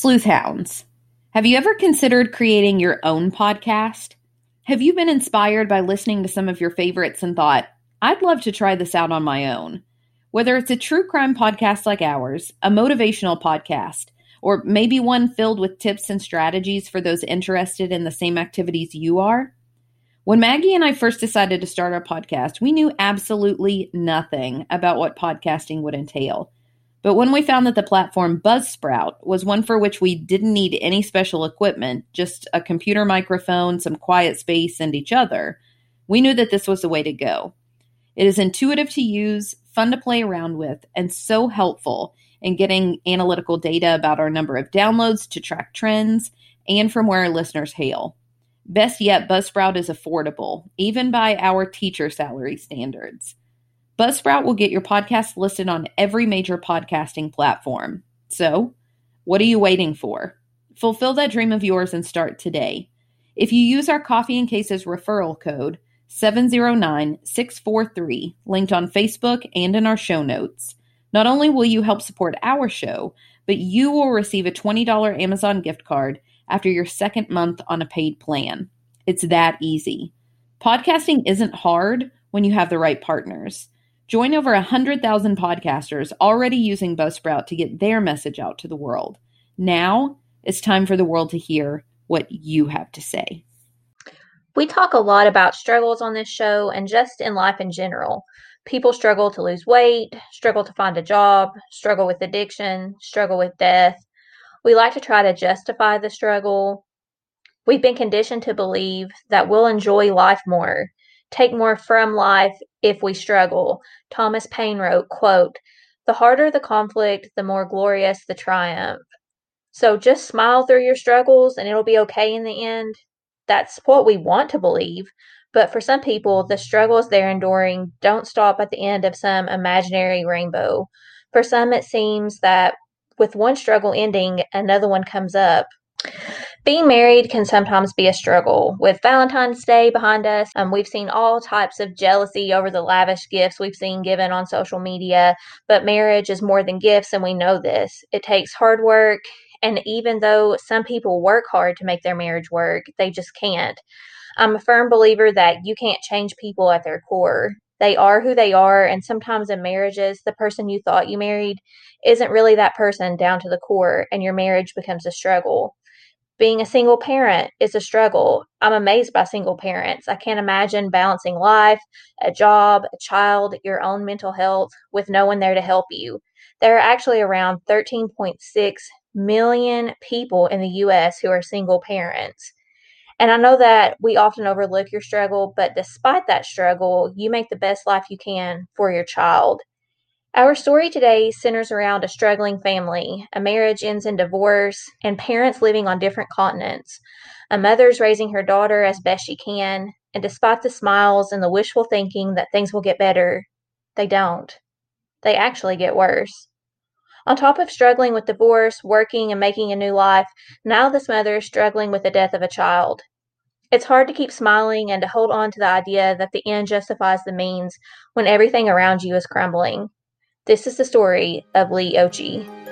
Sleuthhounds. Have you ever considered creating your own podcast? Have you been inspired by listening to some of your favorites and thought, I'd love to try this out on my own? Whether it's a true crime podcast like ours, a motivational podcast, or maybe one filled with tips and strategies for those interested in the same activities you are? When Maggie and I first decided to start our podcast, we knew absolutely nothing about what podcasting would entail. But when we found that the platform Buzzsprout was one for which we didn't need any special equipment, just a computer microphone, some quiet space, and each other, we knew that this was the way to go. It is intuitive to use, fun to play around with, and so helpful in getting analytical data about our number of downloads to track trends and from where our listeners hail. Best yet, Buzzsprout is affordable, even by our teacher salary standards. Buzzsprout will get your podcast listed on every major podcasting platform. So, what are you waiting for? Fulfill that dream of yours and start today. If you use our Coffee and Cases referral code 709 643, linked on Facebook and in our show notes, not only will you help support our show, but you will receive a $20 Amazon gift card after your second month on a paid plan. It's that easy. Podcasting isn't hard when you have the right partners. Join over 100,000 podcasters already using Buzzsprout to get their message out to the world. Now it's time for the world to hear what you have to say. We talk a lot about struggles on this show and just in life in general. People struggle to lose weight, struggle to find a job, struggle with addiction, struggle with death, we like to try to justify the struggle. We've been conditioned to believe that we'll enjoy life more, take more from life if we struggle. Thomas Paine wrote, quote, "The harder the conflict, the more glorious the triumph." So just smile through your struggles and it'll be okay in the end. That's what we want to believe. But for some people, the struggles they're enduring don't stop at the end of some imaginary rainbow. For some, it seems that with one struggle ending, another one comes up. Being married can sometimes be a struggle. With Valentine's Day behind us, um, we've seen all types of jealousy over the lavish gifts we've seen given on social media. But marriage is more than gifts, and we know this. It takes hard work, and even though some people work hard to make their marriage work, they just can't. I'm a firm believer that you can't change people at their core. They are who they are, and sometimes in marriages, the person you thought you married isn't really that person down to the core, and your marriage becomes a struggle. Being a single parent is a struggle. I'm amazed by single parents. I can't imagine balancing life, a job, a child, your own mental health with no one there to help you. There are actually around 13.6 million people in the US who are single parents. And I know that we often overlook your struggle, but despite that struggle, you make the best life you can for your child. Our story today centers around a struggling family. A marriage ends in divorce, and parents living on different continents. A mother's raising her daughter as best she can, and despite the smiles and the wishful thinking that things will get better, they don't. They actually get worse. On top of struggling with divorce, working, and making a new life, now this mother is struggling with the death of a child. It's hard to keep smiling and to hold on to the idea that the end justifies the means when everything around you is crumbling. This is the story of Leigh Occhi.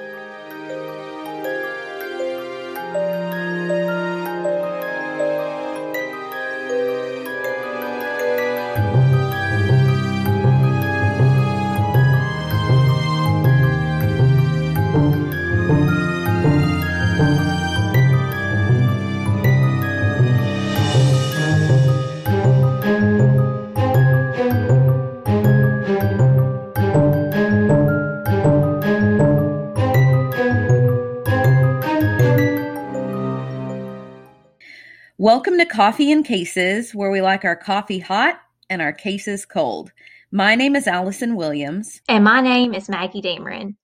Welcome to Coffee and Cases, where we like our coffee hot and our cases cold. My name is Allison Williams. And my name is Maggie Dameron.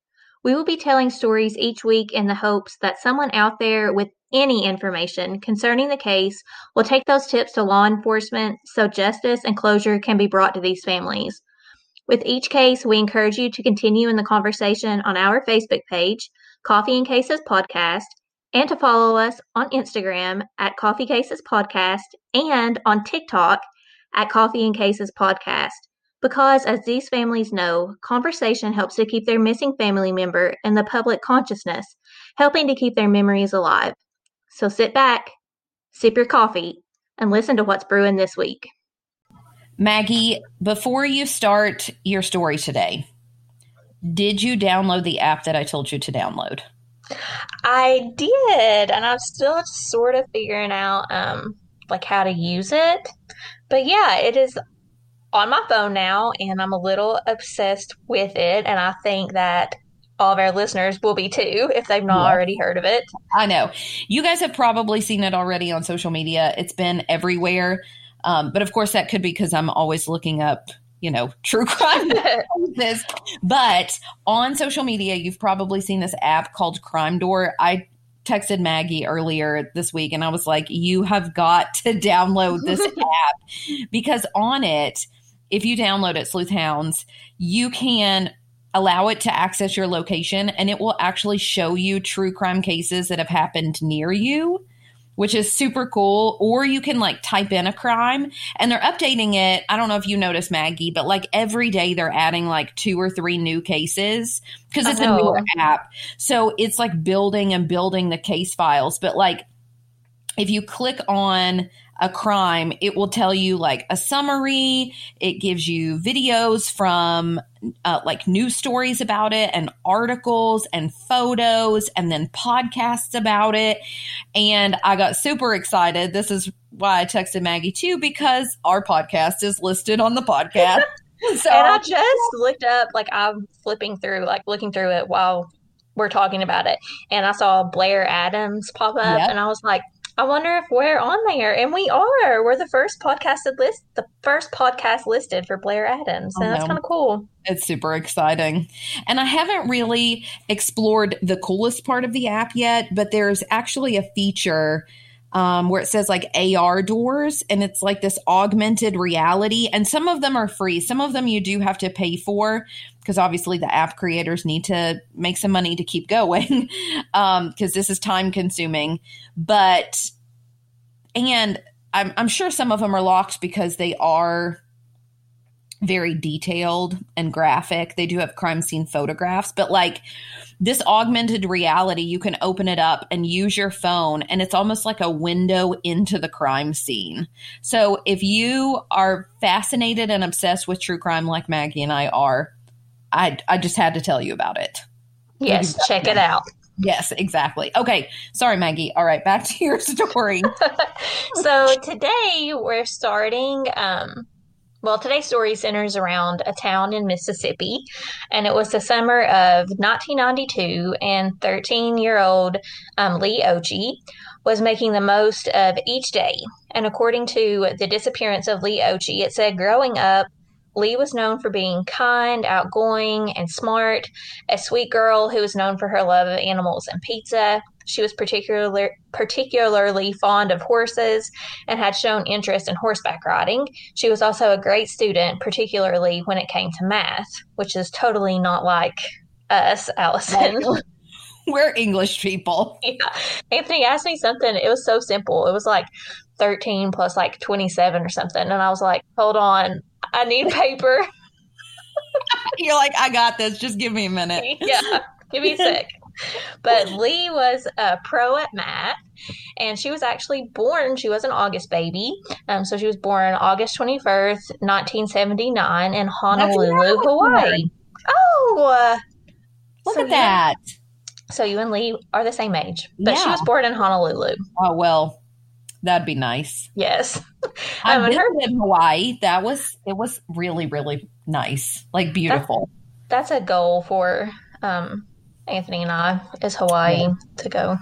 We will be telling stories each week in the hopes that someone out there with any information concerning the case will take those tips to law enforcement so justice and closure can be brought to these families. With each case, we encourage you to continue in the conversation on our Facebook page, Coffee and Cases Podcast, and to follow us on Instagram at Coffee Cases Podcast and on TikTok at Coffee and Cases Podcast. Because, as these families know, conversation helps to keep their missing family member in the public consciousness, helping to keep their memories alive. So sit back, sip your coffee, and listen to what's brewing this week. Maggie, before you start your story today, did you download the app that I told you to download? I did, and I'm still sort of figuring out um like how to use it. But yeah, it is on my phone now, and I'm a little obsessed with it. And I think that all of our listeners will be too if they've not yeah. already heard of it. I know. You guys have probably seen it already on social media, it's been everywhere. Um, but of course, that could be because I'm always looking up, you know, true crime. but on social media, you've probably seen this app called Crime Door. I texted Maggie earlier this week and I was like, you have got to download this app because on it, if you download it, Sleuth Hounds, you can allow it to access your location and it will actually show you true crime cases that have happened near you which is super cool. Or you can like type in a crime and they're updating it. I don't know if you noticed, Maggie, but like every day they're adding like two or three new cases because it's a oh. newer app. So it's like building and building the case files. But like if you click on a crime, it will tell you like a summary. It gives you videos from uh, like news stories about it and articles and photos and then podcasts about it. And I got super excited. This is why I texted Maggie too, because our podcast is listed on the podcast. so and I just looked up, like I'm flipping through, like looking through it while we're talking about it. And I saw Blair Adams pop up yep. and I was like, I wonder if we're on there, and we are. We're the first podcasted list, the first podcast listed for Blair Adams, and that's kind of cool. It's super exciting, and I haven't really explored the coolest part of the app yet. But there's actually a feature um, where it says like AR doors, and it's like this augmented reality. And some of them are free, some of them you do have to pay for because obviously the app creators need to make some money to keep going because um, this is time consuming. But, and I'm, I'm sure some of them are locked because they are very detailed and graphic. They do have crime scene photographs, but like this augmented reality, you can open it up and use your phone, and it's almost like a window into the crime scene. So if you are fascinated and obsessed with true crime like Maggie and I are, I, I just had to tell you about it. Yes, check it out. Yes, exactly. Okay. Sorry, Maggie. All right, back to your story. so today we're starting um, well, today's story centers around a town in Mississippi, and it was the summer of 1992, and 13 year old um, Leigh Occhi was making the most of each day. And according to the disappearance of Leigh Occhi, it said growing up, Leigh was known for being kind, outgoing, and smart, a sweet girl who was known for her love of animals and pizza. She was particularly particularly fond of horses and had shown interest in horseback riding. She was also a great student, particularly when it came to math, which is totally not like us, Allison. We're English people. Yeah. Anthony asked me something. It was so simple. It was like 13 plus like 27 or something. And I was like, hold on, I need paper. You're like, I got this. Just give me a minute. yeah, give me a sec. But Leigh was a pro at math, and she was actually born. She was an August baby, um, so she was born August twenty first, nineteen seventy nine, in Honolulu, Hawaii. Oh, uh, look so at that! so you and Leigh are the same age, but yeah. she was born in Honolulu. Oh well, That'd be nice. Yes. I um, visited in Hawaii. That was it was really really nice, like beautiful. That's, that's a goal for um, Anthony and I is Hawaii yeah. to go.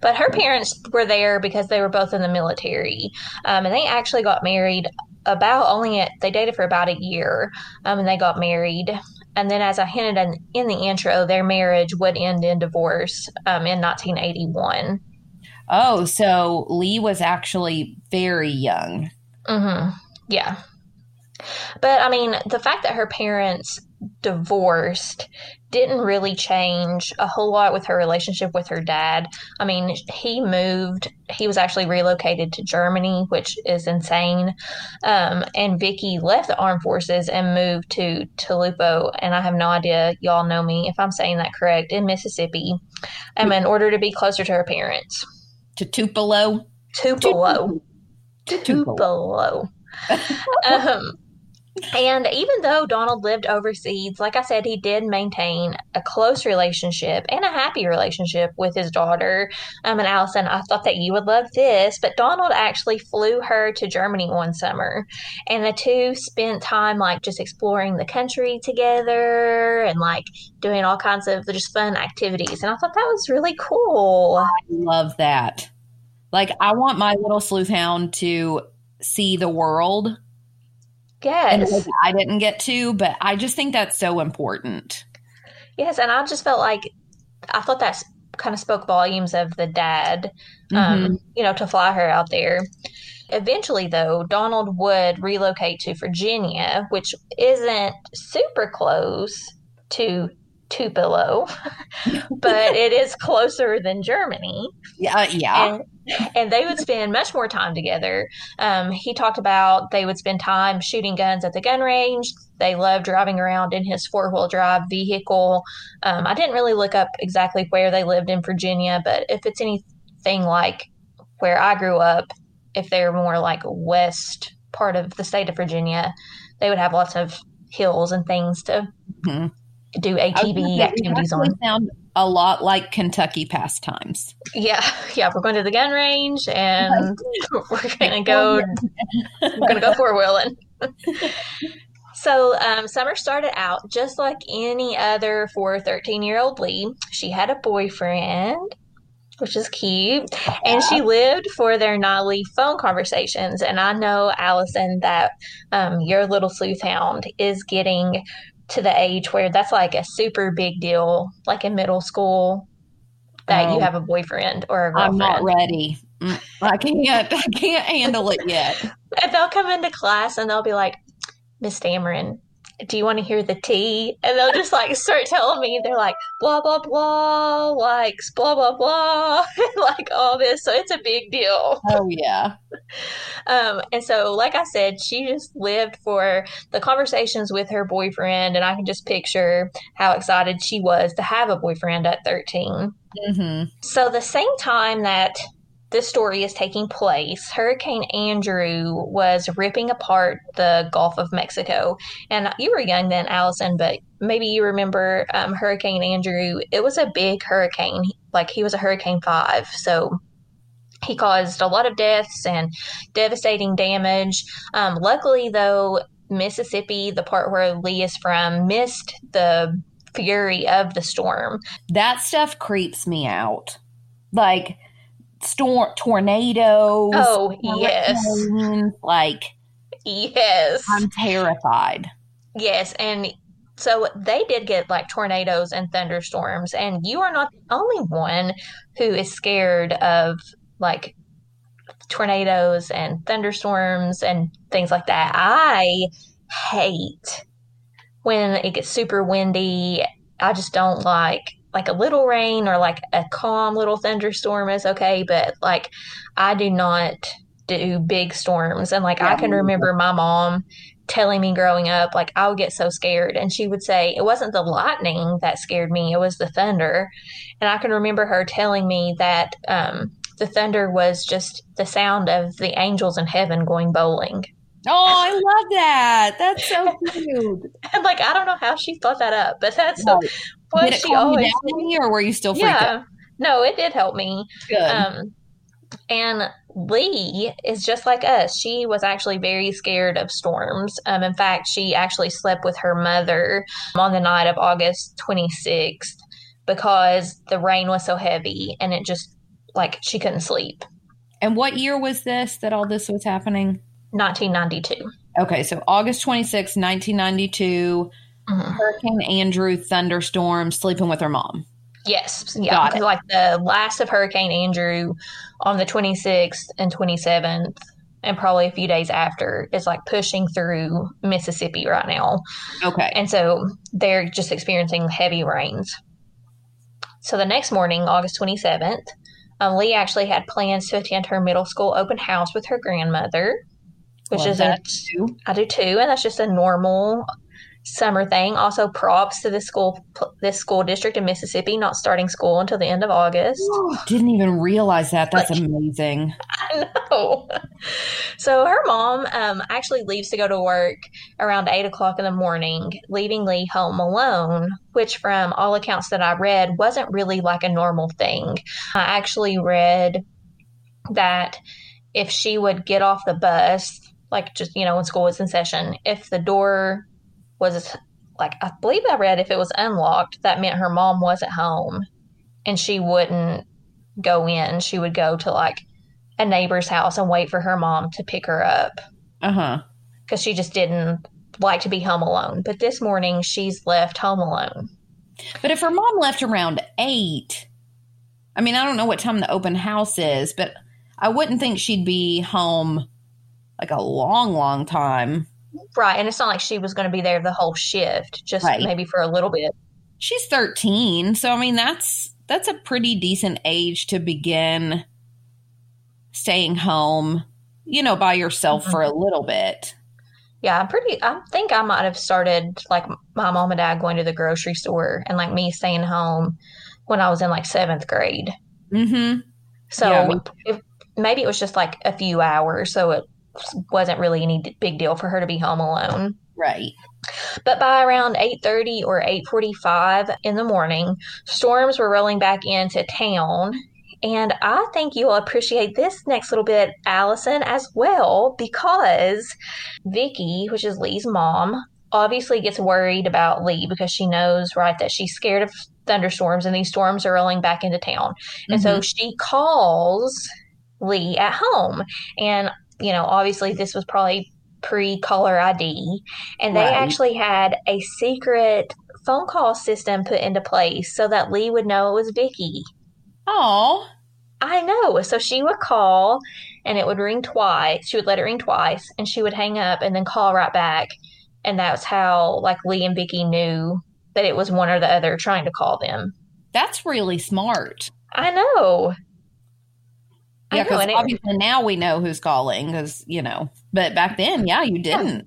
But her parents were there because they were both in the military, um, and they actually got married about only at, they dated for about a year, um, and they got married. And then, as I hinted in, in the intro, their marriage would end in divorce um, in 1981. Oh, so Leigh was actually very young. Mm-hmm. Yeah. But I mean, the fact that her parents divorced didn't really change a whole lot with her relationship with her dad. I mean, he moved, he was actually relocated to Germany, which is insane. Um, and Vicky left the armed forces and moved to Tulupo. And I have no idea, y'all know me if I'm saying that correct, in Mississippi, um, in order to be closer to her parents. To Tupelo? Tupelo. Tupelo. Tupelo. um, and even though Donald lived overseas, like I said, he did maintain a close relationship and a happy relationship with his daughter. Um, and Allison, I thought that you would love this, but Donald actually flew her to Germany one summer, and the two spent time like just exploring the country together and like doing all kinds of just fun activities. And I thought that was really cool. I love that. Like, I want my little sleuth hound to see the world Yes. I didn't get to, but I just think that's so important. Yes, and I just felt like I thought that kind of spoke volumes of the dad, um, Mhm. you know, to fly her out there. Eventually, though, Donald would relocate to Virginia, which isn't super close to Tupelo, but it is closer than Germany. Yeah, yeah. And, and they would spend much more time together. Um, he talked about they would spend time shooting guns at the gun range. They loved driving around in his four wheel drive vehicle. Um, I didn't really look up exactly where they lived in Virginia, but if it's anything like where I grew up, if they're more like west part of the state of Virginia, they would have lots of hills and things to Mhm. Do I was gonna ATV activities on. sound a lot like Kentucky pastimes. Yeah, yeah, we're going to the gun range and we're gonna go we're gonna go four wheeling. so um, summer started out just like any other for 13 year old Leigh. She had a boyfriend, which is cute, and she lived for their nightly phone conversations. And I know Allison that um, your little sleuth hound is getting to the age where that's like a super big deal, like in middle school. That you Oh. have a boyfriend or a I'm girlfriend. not ready. Mm, I can't. I can't handle it yet. And they'll come into class and they'll be like, Miss Dameron, do you want to hear the tea? And they'll just like start telling me they're like blah blah blah, like blah blah blah, like all this. So it's a big deal. Oh yeah. Um, and so, like I said, she just lived for the conversations with her boyfriend, and I can just picture how excited she was to have a boyfriend at thirteen. hmm So, the same time that this story is taking place, Hurricane Andrew was ripping apart the Gulf of Mexico. And you were young then, Allison, but maybe you remember um, Hurricane Andrew. It was a big hurricane, like he was a Hurricane 5. So, he caused a lot of deaths and devastating damage. Um, luckily, though, Mississippi, the part where Leigh is from, missed the fury of the storm. That stuff creeps me out. Like storm tornadoes. Oh, yes. Like Yes. I'm terrified. Yes, and so they did get like tornadoes and thunderstorms, and you are not the only one who is scared of like tornadoes and thunderstorms and things like that. I hate when it gets super windy. I just don't like like a little rain or like a calm little thunderstorm is okay, but like I do not do big storms. And like I can remember my mom telling me growing up, like I would get so scared. And she would say, it wasn't the lightning that scared me, it was the thunder. And I can remember her telling me that um, the thunder was just the sound of the angels in heaven going bowling. Oh, I love that. That's so cute. And like, I don't know how she thought that up, but that's so, What Did it she calm you always. down any, or were you still freaked out? Yeah. No, it did help me. Good. Um, and Leigh is just like us. She was actually very scared of storms. Um, in fact, she actually slept with her mother on the night of August 26th because the rain was so heavy and it just like she couldn't sleep. and what year was this that all this was happening? 1992. Okay, so August 26, 1992, Mhm. Hurricane Andrew thunderstorm, sleeping with her mom. Yes, yeah, because like the last of Hurricane Andrew on the 26th and 27th and probably a few days after is like pushing through Mississippi right now. Okay. And so they're just experiencing heavy rains. So the next morning, August 27th, um, Leigh actually had plans to attend her middle school open house with her grandmother, which Love is that a. I do too, and that's just a normal summer thing. Also, props to this school, this school district in Mississippi, not starting school until the end of August. Didn't even realize that. That's Like- amazing. I know. So her mom um, actually leaves to go to work around eight o'clock in the morning, leaving Leigh home alone, which, from all accounts that I read, wasn't really like a normal thing. I actually read that if she would get off the bus, like just, you know, when school was in session, if the door was like, I believe I read if it was unlocked, that meant her mom wasn't home and she wouldn't go in. She would go to like a neighbor's house and wait for her mom to pick her up Uh huh. because she just didn't like to be home alone. But this morning, she's left home alone. But if her mom left around eight, I mean, I don't know what time the open house is, but I wouldn't think she'd be home like a long, long time. Right. And it's not like she was going to be there the whole shift, just Right. maybe for a little bit. She's 13, so I mean that's that's a pretty decent age to begin staying home, you know, by yourself Mhm. for a little bit. Yeah, I'm pretty. I think I might have started like my mom and dad going to the grocery store and like me staying home when I was in like seventh grade. Mm-hmm. So Yeah, if, maybe it was just like a few hours, so it wasn't really any big deal for her to be home alone. Right. But by around 8:30 or 8:45 in the morning, storms were rolling back into town. And I think you'll appreciate this next little bit, Allison, as well, because Vicky, which is Leigh's mom, obviously gets worried about Leigh because she knows, right, that she's scared of thunderstorms and these storms are rolling back into town. And so mm-hmm. she calls Leigh at home. And, you know, obviously this was probably pre caller ID. And they Right. actually had a secret phone call system put into place so that Leigh would know it was Vicky. Oh, I know. So she would call and it would ring twice. She would let it ring twice and she would hang up and then call right back. And that's how like Leigh and Vicky knew that it was one or the other trying to call them. that's really smart. I know. Yeah, because and it- now we know who's calling, because you know. But back then, yeah, you didn't.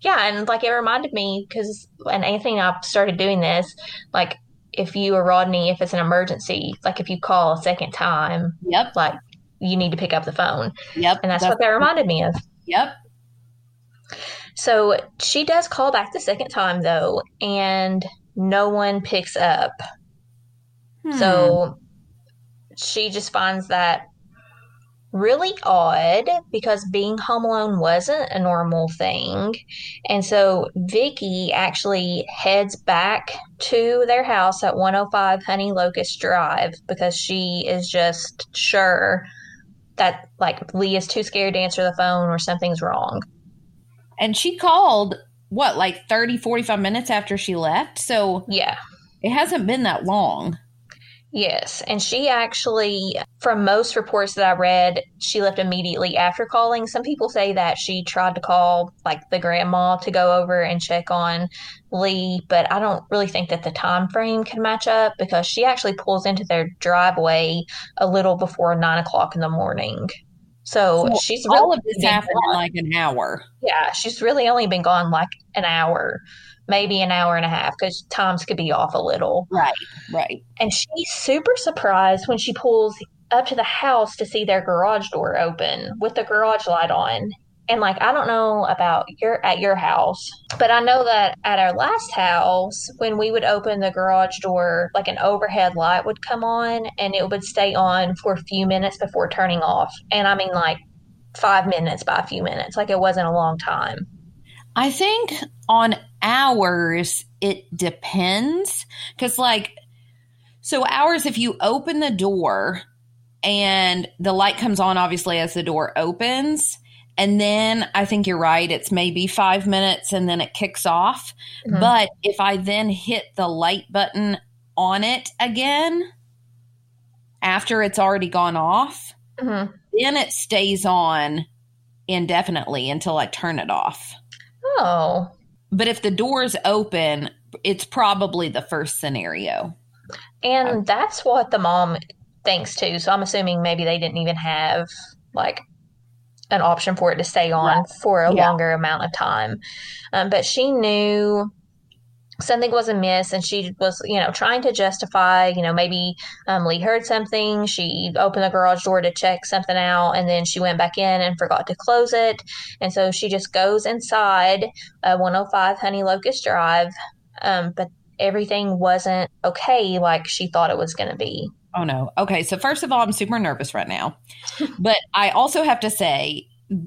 Yeah, and like it reminded me because, and Anthony and I started doing this. Like, if you or Rodney, if it's an emergency, like if you call a second time, Yep, like you need to pick up the phone, yep, and that's, what that reminded me of. Yep. So she does call back the second time though, and no one picks up. Hmm. So she just finds that really odd because being home alone wasn't a normal thing. And so Vicky actually heads back to their house at 105 Honey Locust Drive because she is just sure that like Leigh is too scared to answer the phone or something's wrong. and she called what, like 30, 45 minutes after she left. So Yeah. it hasn't been that long. Yes, and she actually, from most reports that I read, she left immediately after calling. Some people say that she tried to call like the grandma to go over and check on Leigh, but I don't really think that the time frame can match up because she actually pulls into their driveway a little before nine o'clock in the morning. So, So she's All really of this been happened in gone. like an hour. Yeah, she's really only been gone like an hour, maybe an hour and a half because times could be off a little. Right, right. And she's super surprised when she pulls up to the house to see their garage door open with the garage light on. And like I don't know about your at your house, but I know that at our last house, when we would open the garage door, like an overhead light would come on and it would stay on for a few minutes before turning off. And I mean like five minutes by a few minutes. Like it wasn't a long time. I think on hours it depends because like so hours if you open the door and the light comes on obviously as the door opens and then I think you're right it's maybe 5 minutes and then it kicks off Mhm. but if I then hit the light button on it again after it's already gone off Mhm. then it stays on indefinitely until I turn it off. Oh. But if the door's open, it's probably the first scenario. And that's what the mom thinks too. So I'm assuming maybe they didn't even have like an option for it to stay on right. for a yeah. longer amount of time. Um, but she knew something was amiss and she was you know trying to justify you know maybe um, leigh heard something. She opened the garage door to check something out and then she went back in and forgot to close it. And so she just goes inside uh, 105 honey locust drive um, but everything wasn't okay like she thought it was going to be. Oh no. Okay so first of all i'm super nervous right now. But i also have to say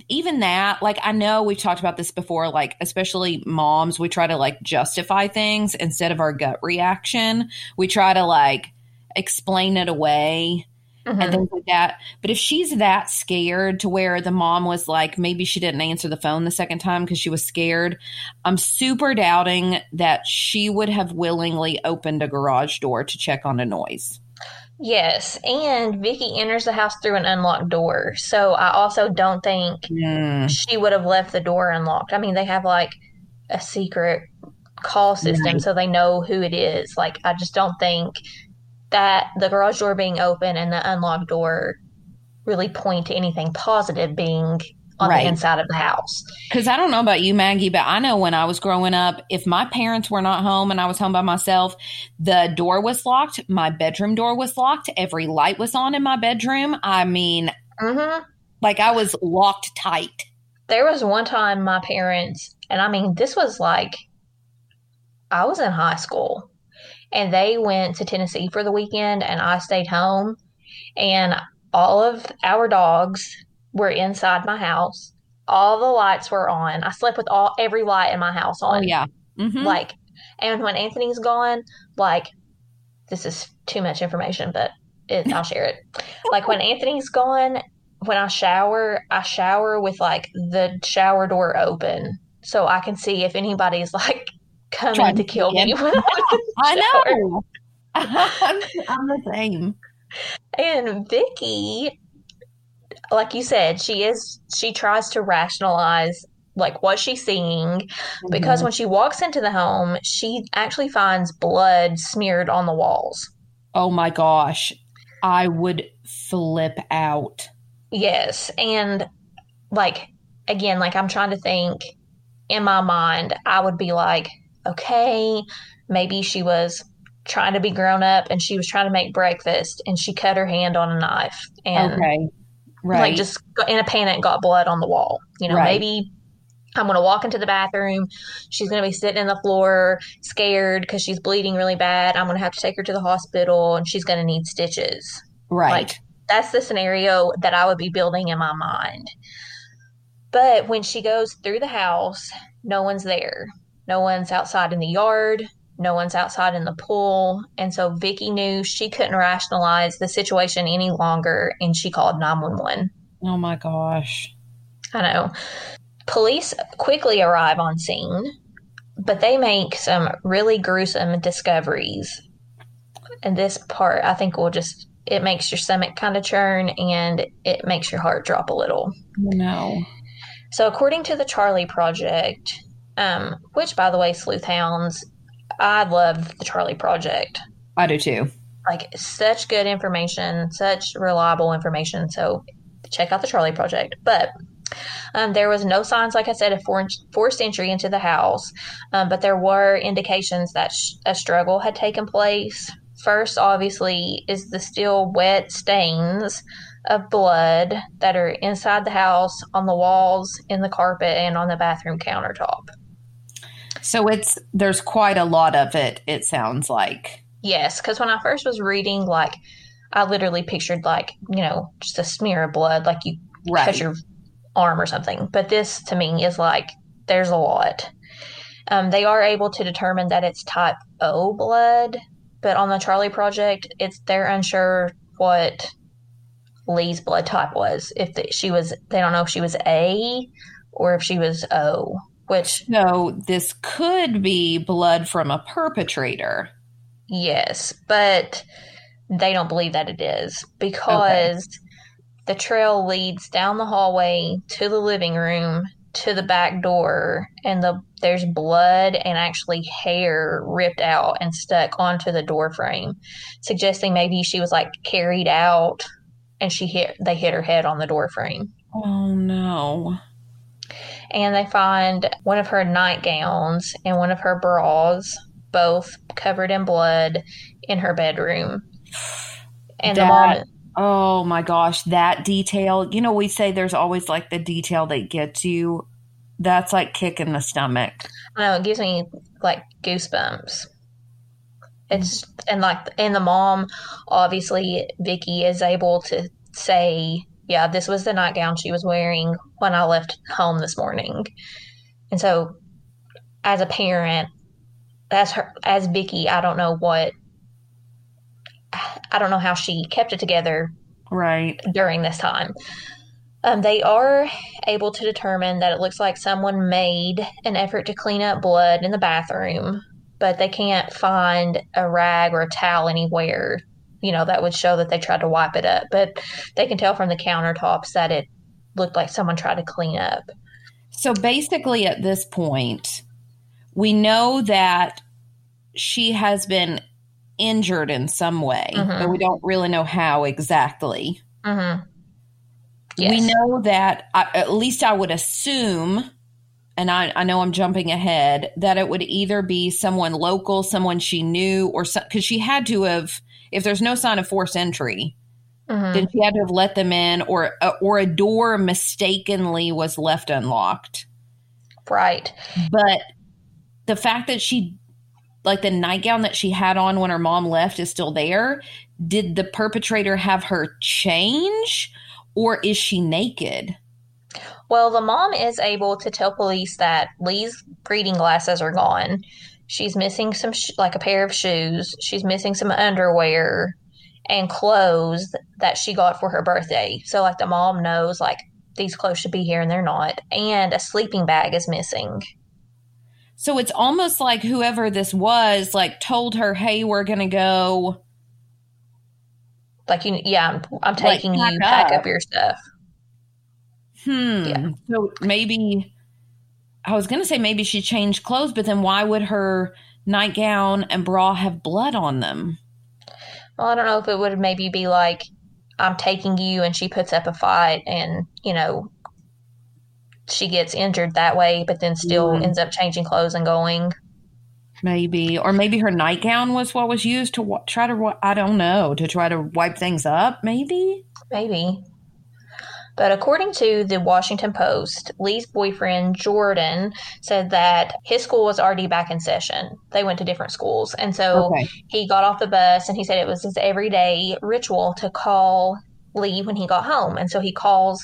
even that, like, I know we've talked about this before, like, especially moms, we try to like justify things instead of our gut reaction. We try to like explain it away mm-hmm. and things like that. But if she's that scared to where the mom was like, maybe she didn't answer the phone the second time because she was scared, I'm super doubting that she would have willingly opened a garage door to check on a noise. Yes, and Vicky enters the house through an unlocked door. So I also don't think mm. she would have left the door unlocked. I mean, they have like a secret call system right. so they know who it is. Like I just don't think that the garage door being open and the unlocked door really point to anything positive being on right. the inside of the house. Because I don't know about you, Maggie, but I know when I was growing up, if my parents were not home and I was home by myself, the door was locked, my bedroom door was locked, every light was on in my bedroom. I mean, mm-hmm. like I was locked tight. There was one time my parents, and I mean, this was like, I was in high school, and they went to Tennessee for the weekend, and I stayed home, and all of our dogs were inside my house. All the lights were on. I slept with all every light in my house on. Oh yeah. Mm-hmm. Like, and when Anthony's gone, like, this is too much information, but it, I'll share it. Like when Anthony's gone, when I shower, I shower with like the shower door open so I can see if anybody's like coming Trying to kill me. I know. I'm, I'm the same. And Vicky like you said, she is she tries to rationalize like what she's seeing mm-hmm. because when she walks into the home, she actually finds blood smeared on the walls. Oh my gosh. I would flip out. Yes, and like again, like I'm trying to think in my mind, I would be like, okay, maybe she was trying to be grown up and she was trying to make breakfast and she cut her hand on a knife and okay right. like just in a panic got blood on the wall. You know, right. maybe I'm going to walk into the bathroom. She's going to be sitting in the floor, scared because she's bleeding really bad. I'm going to have to take her to the hospital and she's going to need stitches. Right. Like, that's the scenario that I would be building in my mind. But when she goes through the house, no one's there. No one's outside in the yard. No one's outside in the pool. And so Vicky knew she couldn't rationalize the situation any longer and she called 911. Oh my gosh. I know. Police quickly arrive on scene, but they make some really gruesome discoveries. And this part, I think, will just, it makes your stomach kind of churn and it makes your heart drop a little. No. So, according to the Charlie Project, um, which, by the way, sleuth hounds I love the Charlie Project. I do too. Like such good information, such reliable information. So check out the Charlie Project. But um, there was no signs, like I said, of forced entry into the house, um, but there were indications that sh- a struggle had taken place. First, obviously, is the still wet stains of blood that are inside the house, on the walls, in the carpet, and on the bathroom countertop. So it's there's quite a lot of it. It sounds like yes, because when I first was reading, like I literally pictured like you know just a smear of blood, like you right. cut your arm or something. But this to me is like there's a lot. Um, they are able to determine that it's type O blood, but on the Charlie Project, it's they're unsure what Leigh's blood type was. If the, she was, they don't know if she was A or if she was O which so this could be blood from a perpetrator yes but they don't believe that it is because okay. the trail leads down the hallway to the living room to the back door and the there's blood and actually hair ripped out and stuck onto the door frame suggesting maybe she was like carried out and she hit they hit her head on the door frame Oh no. And they find one of her nightgowns and one of her bras both covered in blood in her bedroom and the That- mom Oh my gosh, that detail. You know, we say there's always like the detail that gets you. That's like kick in the stomach. Know it gives me like goosebumps. It's and like and the mom, obviously Vicky is able to say, yeah, this was the nightgown she was wearing when I left home this morning. And so as a parent, as her as Vicky, I don't know what I don't know how she kept it together Right. during this time. Um, they are able to determine that it looks like someone made an effort to clean up blood in the bathroom, but they can't find a rag or a towel anywhere, you know, that would show that they tried to wipe it up. But they can tell from the countertops that it looked like someone tried to clean up. So basically, at this point, we know that she has been injured in some way, Mhm. but we don't really know how exactly. Mm-hmm. We know that, I, at least I would assume, and I, I know I'm jumping ahead, that it would either be someone local, someone she knew, or because she had to have, if there's no sign of forced entry, Mhm. then she had to have let them in, or uh, or a door mistakenly was left unlocked. Right. But the fact that she, like the nightgown that she had on when her mom left, is still there. Did the perpetrator have her change, or is she naked? Well, the mom is able to tell police that Leigh's reading glasses are gone. She's missing some, sh- like a pair of shoes. She's missing some underwear and clothes that she got for her birthday. So, like, the mom knows, like, these clothes should be here and they're not. And a sleeping bag is missing. So it's almost like whoever this was, like, told her, "Hey, we're gonna go." Like, you, yeah, I'm, I'm Like, taking pack you, pack up. up your stuff. Hmm. Yeah. So maybe I was gonna say maybe she changed clothes, but then why would her nightgown and bra have blood on them? Well, I don't know if it would maybe be like, I'm taking you, and she puts up a fight, and, you know, she gets injured that way, but then still Mm. ends up changing clothes and going. Maybe, or maybe her nightgown was what was used to wa- try to. wa- I don't know to try to wipe things up. Maybe. Maybe. But according to the Washington Post, Leigh's boyfriend, Jordan, said that his school was already back in session. They went to different schools. And so Okay. he got off the bus and he said it was his everyday ritual to call Leigh when he got home. And so he calls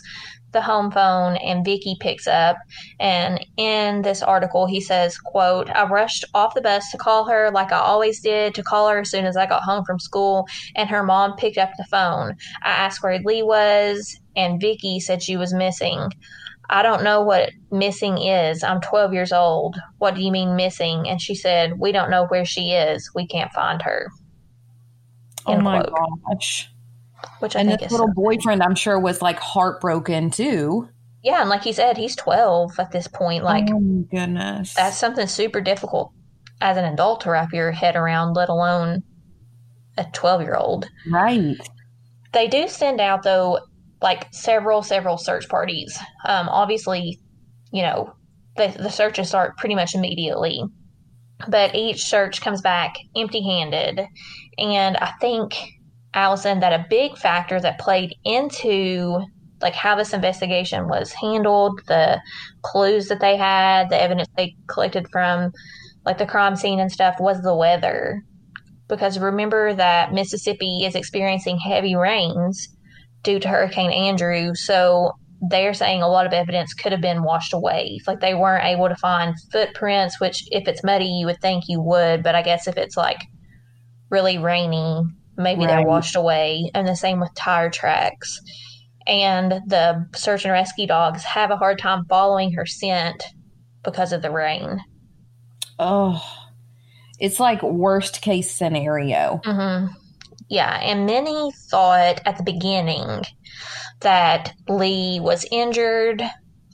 the home phone and Vicky picks up. And in this article he says quote I rushed off the bus to call her like I always did to call her as soon as I got home from school and her mom picked up the phone. I asked where Leigh was and Vicky said she was missing. I don't know what missing is. I'm 12 years old. What do you mean missing? And she said we don't know where she is. We can't find her. Oh End my quote. gosh! Which I And think this is little boyfriend, I'm sure, was like heartbroken too. yeah and like he said he's 12 at this point like oh goodness. that's something super difficult as an adult to wrap your head around, let alone a 12 year old. right. They do send out, though, like several, several search parties. Um, obviously, you know, the, the searches start pretty much immediately, but each search comes back empty handed. And I think, Allison, that a big factor that played into like how this investigation was handled, the clues that they had, the evidence they collected from like the crime scene and stuff was the weather. Because remember that Mississippi is experiencing heavy rains due to Hurricane Andrew. So they're saying a lot of evidence could have been washed away. Like they weren't able to find footprints, which if it's muddy, you would think you would. But I guess if it's like really rainy, maybe they're washed away. And the same with tire tracks. And the search and rescue dogs have a hard time following her scent because of the rain. Oh, it's like worst case scenario. hmm Yeah, and many thought at the beginning that Lee was injured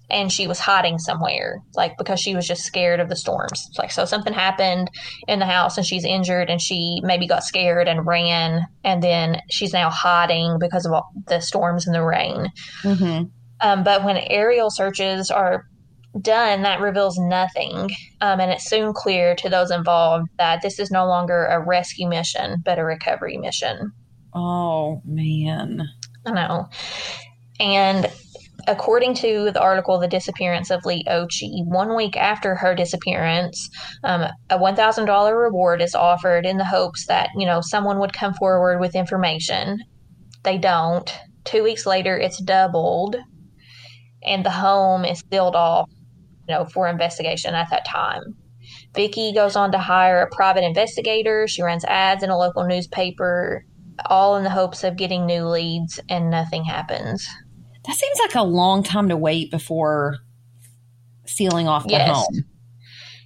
and she was hiding somewhere, like because she was just scared of the storms. Like, so something happened in the house and she's injured and she maybe got scared and ran, and then she's now hiding because of all the storms and the rain. Mm-hmm. Um, but when aerial searches are done, that reveals nothing. Um, and it's soon clear to those involved that this is no longer a rescue mission, but a recovery mission. Oh, man. I know. And according to the article, The Disappearance of Leigh Occhi, one week after her disappearance, um, a $1,000 reward is offered in the hopes that, you know, someone would come forward with information. They don't. Two weeks later, it's doubled, and the home is sealed off, you know, for investigation at that time. Vicky goes on to hire a private investigator. She runs ads in a local newspaper, all in the hopes of getting new leads, and nothing happens. That seems like a long time to wait before sealing off the Yes. home.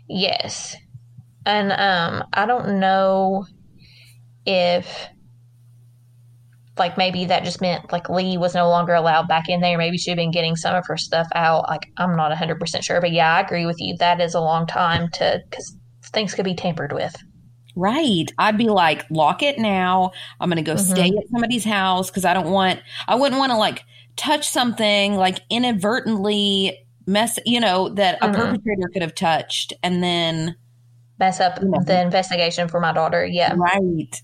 Yes. And um I don't know if like maybe that just meant like Leigh was no longer allowed back in there. Maybe she'd been getting some of her stuff out. Like I'm not 100% sure, but yeah, I agree with you. That is a long time to cuz things could be tampered with. Right. I'd be like, lock it now. I'm going to go Mhm. stay at somebody's house because I don't want, I wouldn't want to like touch something like inadvertently mess, you know, that a Mhm. perpetrator could have touched. And then, Mess up Yeah. the investigation for my daughter. Yeah. right.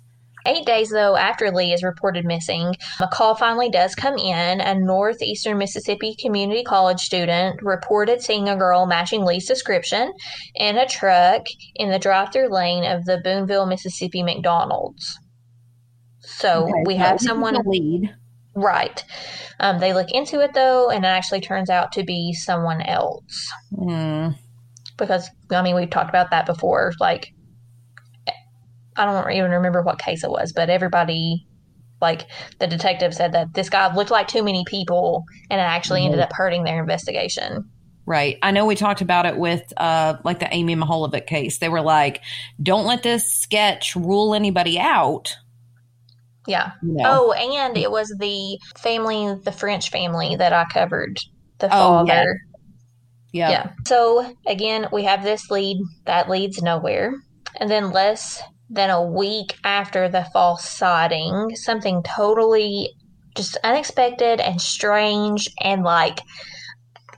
Eight days, though, after Leigh is reported missing, a call finally does come in. A northeastern Mississippi Community College student reported seeing a girl matching Leigh's description in a truck in the drive through lane of the Booneville, Mississippi McDonald's. So Okay, we have someone, lead. Right. Um, they look into it, though, and it actually turns out to be someone else. Hmm. Because, I mean, we've talked about that before. Like, I don't even remember what case it was, but everybody, like the detective said that this guy looked like too many people, and it actually ended up hurting their investigation. Right. I know we talked about it with uh like the Amy Mihaljevic case. They were like, don't let this sketch rule anybody out. Yeah. You know? Oh, and it was the family, the French family that I covered. The Oh, yeah. father. yeah. Yeah. So again, we have this lead that leads nowhere. And then less than a week after the false sighting, something totally just unexpected and strange and like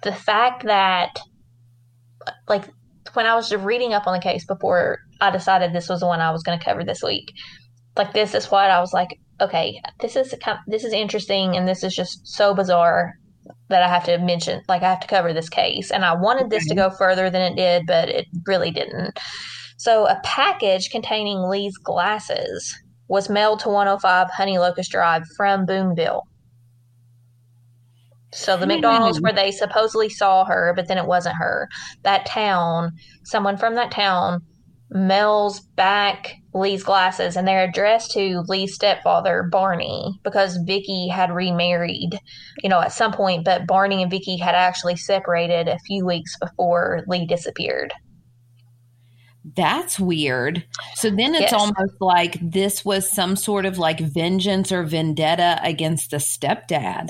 the fact that like when I was reading up on the case before I decided this was the one I was going to cover this week, like this is what I was like, okay, this is this is interesting and this is just so bizarre that I have to mention, like I have to cover this case. And I wanted this to go further than it did, but it really didn't. So a package containing Leigh's glasses was mailed to 105 Honey Locust Drive from Booneville. So the McDonald's Hmm. where they supposedly saw her, but then it wasn't her. That town, someone from that town mails back Leigh's glasses and they're addressed to Leigh's stepfather, Barney, because Vicky had remarried, you know, at some point, but Barney and Vicky had actually separated a few weeks before Leigh disappeared. That's weird. So then it's Yes. almost like this was some sort of like vengeance or vendetta against the stepdad.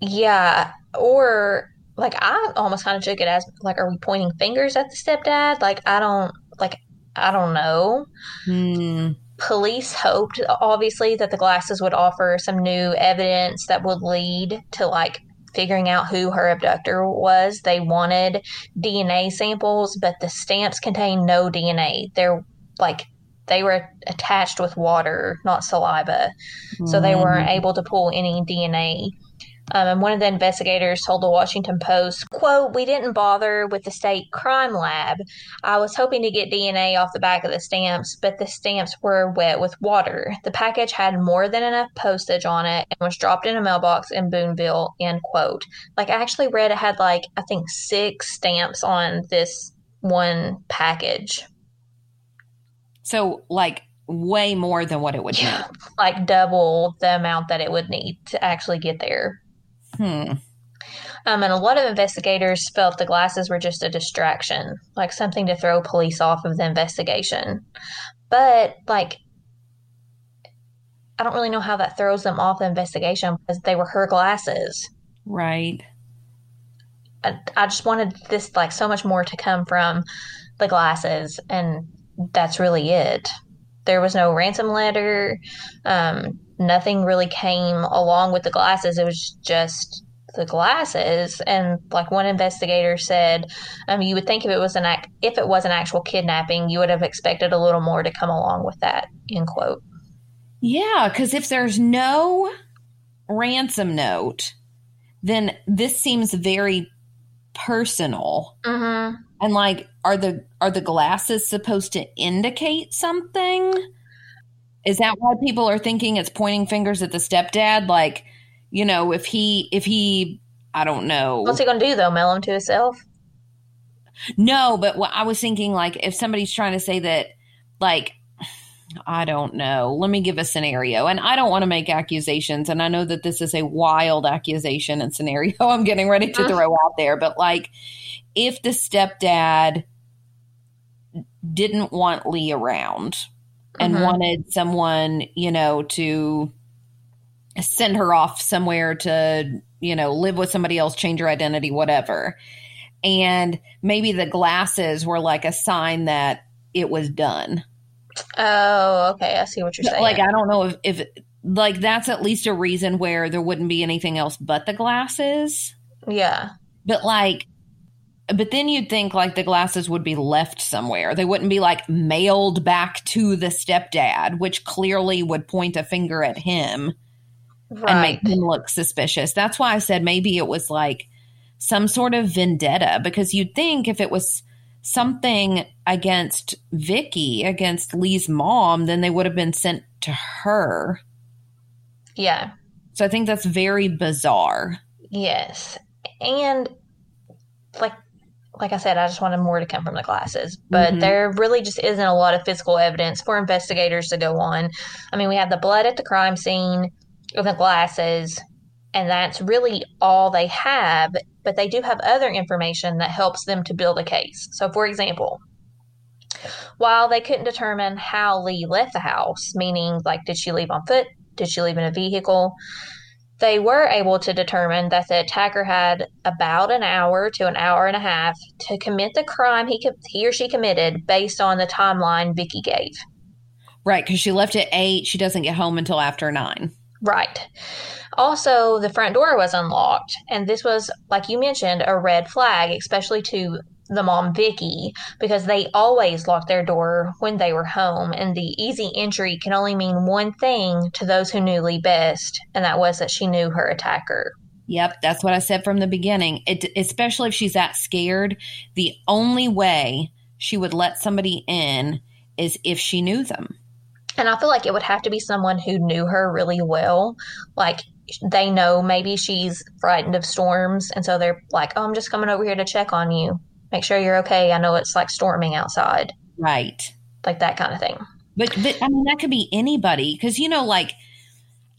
Yeah, or like I almost kind of took it as like, are we pointing fingers at the stepdad? Like I don't like I don't know. Hmm. Police hoped obviously that the glasses would offer some new evidence that would lead to like figuring out who her abductor was. They wanted DNA samples, but the stamps contained no DNA. They're like they were attached with water, not saliva so they weren't able to pull any DNA. Um, and one of the investigators told the Washington Post, "quote We didn't bother with the state crime lab. I was hoping to get DNA off the back of the stamps, but the stamps were wet with water. The package had more than enough postage on it and was dropped in a mailbox in Booneville." End quote. Like I actually read it had like I think six stamps on this one package. So like way more than what it would Yeah, like double the amount that it would need to actually get there. Hmm. Um, and a lot of investigators felt the glasses were just a distraction, like something to throw police off of the investigation. But, like, I don't really know how that throws them off the investigation because they were her glasses. Right. I, I just wanted this like so much more to come from the glasses, and that's really it. There was no ransom letter. Um, nothing really came along with the glasses. It was just the glasses. And like one investigator said, um, you would think if it was an act, if it was an actual kidnapping, you would have expected a little more to come along with that. End quote. Yeah, because if there's no ransom note, then this seems very personal. Mm-hmm. And like, are the are the glasses supposed to indicate something? Is that why people are thinking it's pointing fingers at the stepdad? Like, you know, if he if he I don't know. What's he gonna do though? Mail him to himself? No, but what I was thinking, like, if somebody's trying to say that, like, I don't know. Let me give a scenario. And I don't want to make accusations. And I know that this is a wild accusation and scenario I'm getting ready to mm. throw out there. But like, if the stepdad didn't want Leigh around and Mhm. wanted someone, you know, to send her off somewhere to, you know, live with somebody else, change her identity, whatever. And maybe the glasses were like a sign that it was done. Oh, okay. I see what you're saying. Like I don't know if, if like that's at least a reason where there wouldn't be anything else but the glasses. yeah. But like but then you'd think like the glasses would be left somewhere. They wouldn't be like mailed back to the stepdad, which clearly would point a finger at him and make him look suspicious. That's why I said maybe it was like some sort of vendetta because you'd think if it was something against Vicky, against Leigh's mom, then they would have been sent to her. Yeah. So I think that's very bizarre. Yes. And like like I said, I just wanted more to come from the glasses. But Mhm. there really just isn't a lot of physical evidence for investigators to go on. I mean, we have the blood at the crime scene of the glasses, and that's really all they have, but they do have other information that helps them to build a case. So for example, while they couldn't determine how Leigh left the house, meaning like did she leave on foot, did she leave in a vehicle, they were able to determine that the attacker had about an hour to an hour and a half to commit the crime he he or she committed based on the timeline Vicky gave. Right, because she left at eight. She doesn't get home until after nine. Right. Also, the front door was unlocked, and this was, like you mentioned, a red flag, especially to the mom Vicky, because they always locked their door when they were home, and the easy entry can only mean one thing to those who knew Leigh best, and that was that she knew her attacker. Yep, that's what I said from the beginning. It, especially if she's that scared, the only way she would let somebody in is if she knew them. And I feel like it would have to be someone who knew her really well. Like they know maybe she's frightened of storms. And so they're like, oh, I'm just coming over here to check on you. Make sure you're okay. I know it's like storming outside. Right. Like that kind of thing. But, but I mean, that could be anybody because, you know, like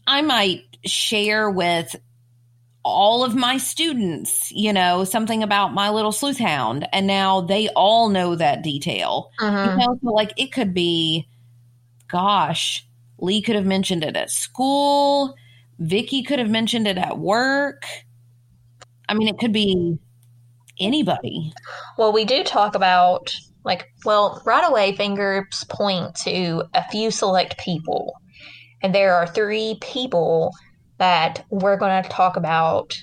I might share with all of my students, you know, something about my little sleuth hound, and now they all know that detail. Mhm. You know, so like it could be, gosh, Leigh could have mentioned it at school. Vicky could have mentioned it at work. I mean, it could be anybody. Well, we do talk about, like, well, right away, fingers point to a few select people. And there are three people that we're going to talk about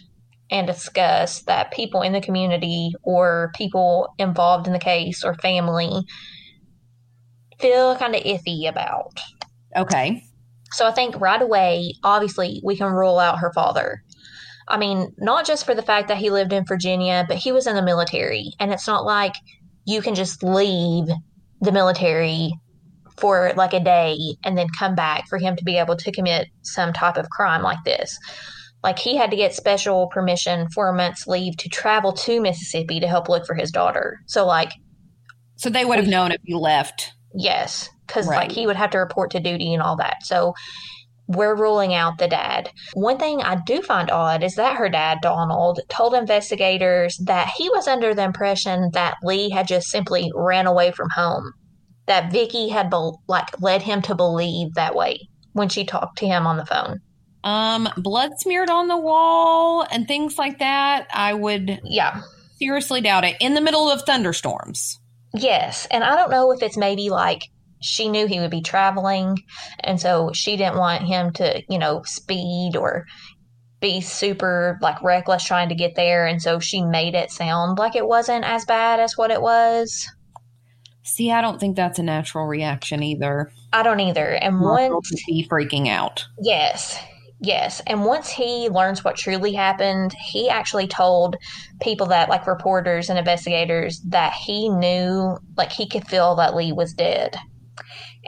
and discuss that people in the community or people involved in the case or family feel kind of iffy about. Okay. So I think right away, obviously, we can rule out her father. I mean, not just for the fact that he lived in Virginia, but he was in the military. And it's not like you can just leave the military for like a day and then come back for him to be able to commit some type of crime like this. Like he had to get special permission for a month's leave to travel to Mississippi to help look for his daughter. So, like, So they would have known if you left. Yes, because Right. like he would have to report to duty and all that. So we're ruling out the dad. One thing I do find odd is that her dad, Donald, told investigators that he was under the impression that Leigh had just simply ran away from home. That Vicky had be- like led him to believe that way. when she talked to him on the phone? Um, blood smeared on the wall and things like that. I would Yeah. seriously doubt it. In the middle of thunderstorms. Yes. And I don't know if it's maybe like she knew he would be traveling. And so she didn't want him to, you know, speed or be super like reckless trying to get there. And so she made it sound like it wasn't as bad as what it was. See, I don't think that's a natural reaction either. I don't either. And once, be freaking out. yes, yes. And once he learns what truly happened, he actually told people that, like reporters and investigators, that he knew, like, he could feel that Leigh was dead.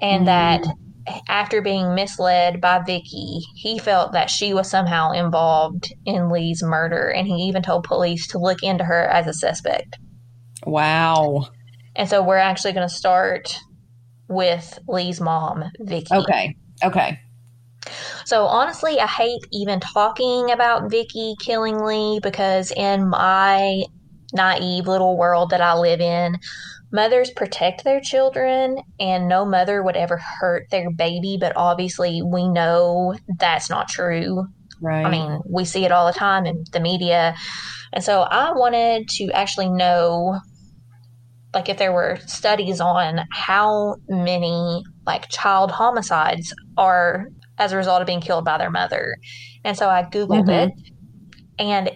And mm-hmm. that after being misled by Vicky, he felt that she was somehow involved in Leigh's murder. And he even told police to look into her as a suspect. Wow. And so we're actually going to start with Leigh's mom, Vicky. Okay. Okay. So honestly, I hate even talking about Vicky killing Leigh because in my naive little world that I live in, mothers protect their children and no mother would ever hurt their baby, but obviously we know that's not true. Right. I mean, we see it all the time in the media. And so I wanted to actually know like if there were studies on how many like child homicides are as a result of being killed by their mother. And so I googled Mhm. it and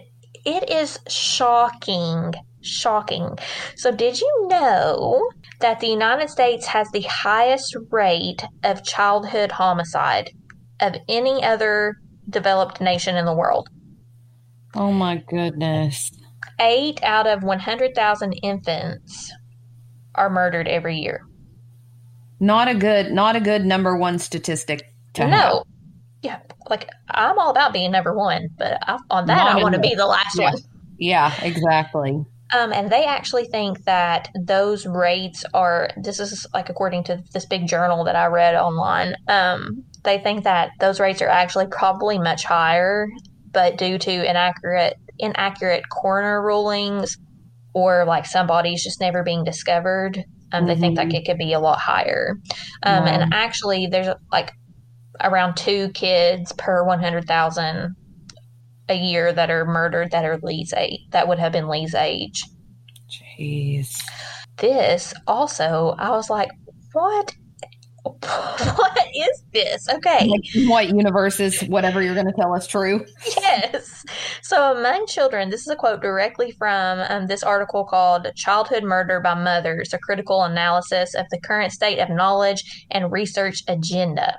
it is shocking, shocking. So did you know that the United States has the highest rate of childhood homicide of any other developed nation in the world? oh my goodness. Eight out of 100,000 infants are murdered every year. Not a good not a good number one statistic to have. No. Yeah, like I'm all about being number one, but I, on that, Not I want to be the last Yeah. one. Yeah, exactly. Um, and they actually think that those rates are, this is like according to this big journal that I read online, um, they think that those rates are actually probably much higher, but due to inaccurate, inaccurate coroner rulings or like some bodies just never being discovered, um, they think that Mhm. it could be a lot higher. Um, Wow. And actually, there's like around two kids per 100,000 a year that are murdered that are Leigh's age, that would have been Leigh's age. Jeez. This also, I was like, what? What is this? Okay. Like, what universe is whatever you're going to tell us true? yes. So, among children, this is a quote directly from um, this article called Childhood Murder by Mothers A Critical Analysis of the Current State of Knowledge and Research Agenda.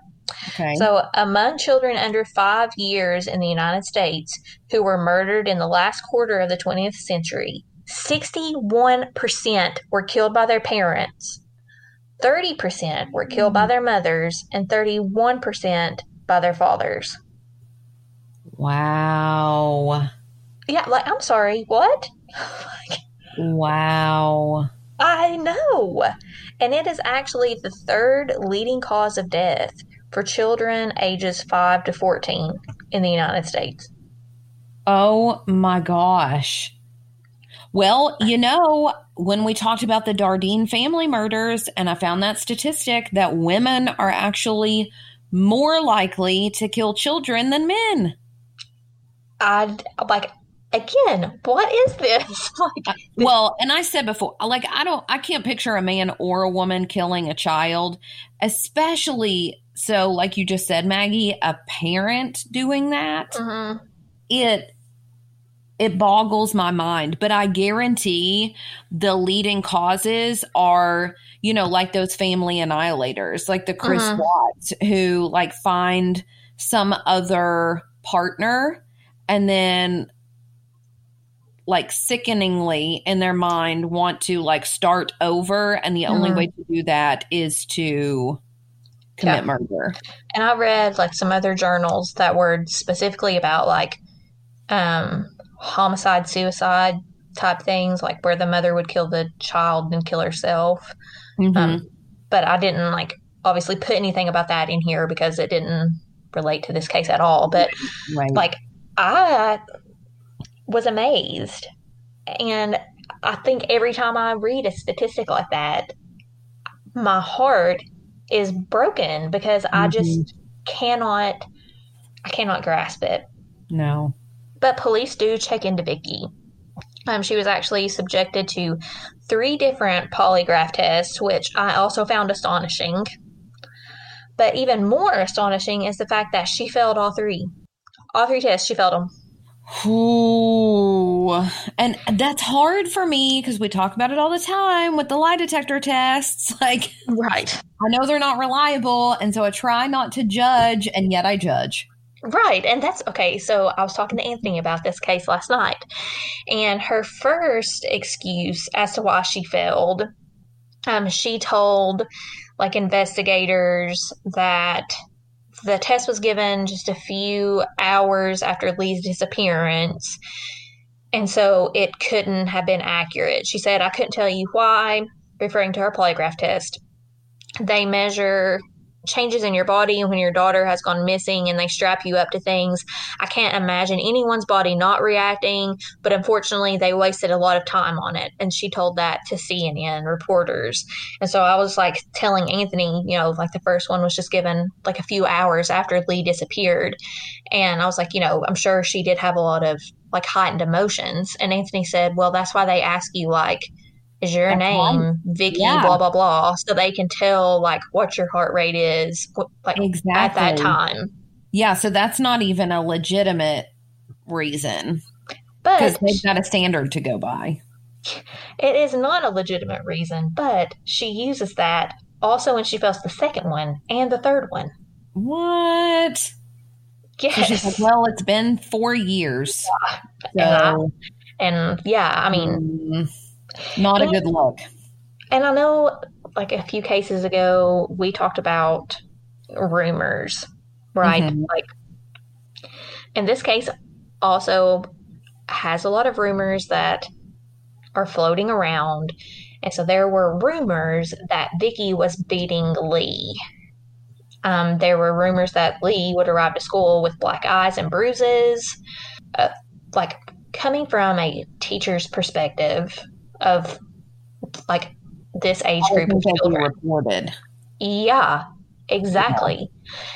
Okay. So, among children under five years in the United States who were murdered in the last quarter of the 20th century, 61% were killed by their parents, 30% were killed by hmm. their mothers, and 31% by their fathers. wow. Yeah, like, I'm sorry, what? Wow. I know. And it is actually the third leading cause of death for children ages 5 to 14 in the United States. Oh my gosh. Well, you know, when we talked about the Dardeen family murders, and I found that statistic that women are actually more likely to kill children than men. I like again, what is this? Like Well, and I said before, like, I don't, I can't picture a man or a woman killing a child, especially so, like you just said, Maggie, a parent doing that. mhm. it it boggles my mind but i guarantee the leading causes are you know like those family annihilators like the chris Mhm. watts who like find some other partner and then like sickeningly in their mind want to like start over and the only Mhm. way to do that is to commit Yeah. murder And I read like some other journals that were specifically about like um homicide suicide type things like where the mother would kill the child and kill herself. Mhm. Um but I didn't like obviously put anything about that in here because it didn't relate to this case at all, but right like I was amazed. And I think every time I read a statistic like that, my heart is broken because I just cannot I cannot grasp it. No. But police do check into Vicky. Um, she was actually subjected to three different polygraph tests, which I also found astonishing. But even more astonishing is the fact that she failed all three. All three tests, she failed them. Ooh. And that's hard for me because we talk about it all the time with the lie detector tests. Like, Right. I know they're not reliable, and so I try not to judge, and yet I judge. Right. And that's okay. So I was talking to Anthony about this case last night. And her first excuse as to why she failed, um, she told like investigators that the test was given just a few hours after Leigh's disappearance. And so it couldn't have been accurate. She said, I couldn't tell you why, referring to her polygraph test. They measure changes in your body when your daughter has gone missing and they strap you up to things. I can't imagine anyone's body not reacting, but unfortunately, they wasted a lot of time on it. And she told that to CNN reporters. And so I was like telling Anthony, you know, like the first one was just given like a few hours after Leigh disappeared. And I was like, you know, I'm sure she did have a lot of like heightened emotions. And Anthony said, well, that's why they ask you, like, is your That's name right. Vicky Yeah. blah blah blah so they can tell like what your heart rate is like Exactly. at that time Yeah, so that's not even a legitimate reason but because they've got a standard to go by. it is not a legitimate reason but she uses that also when she fails the second one and the third one What? So yes she's like, well, it's been four years. And I- So, and yeah i mean mm, not a good look. and i know like a few cases ago we talked about rumors right Mhm. like in this case also has a lot of rumors that are floating around and so there were rumors that Vicky was beating Leigh. Um, there were rumors that Leigh would arrive to school with black eyes and bruises. Uh, like coming from a teacher's perspective of like this age All group of things that you children, reported. yeah, exactly.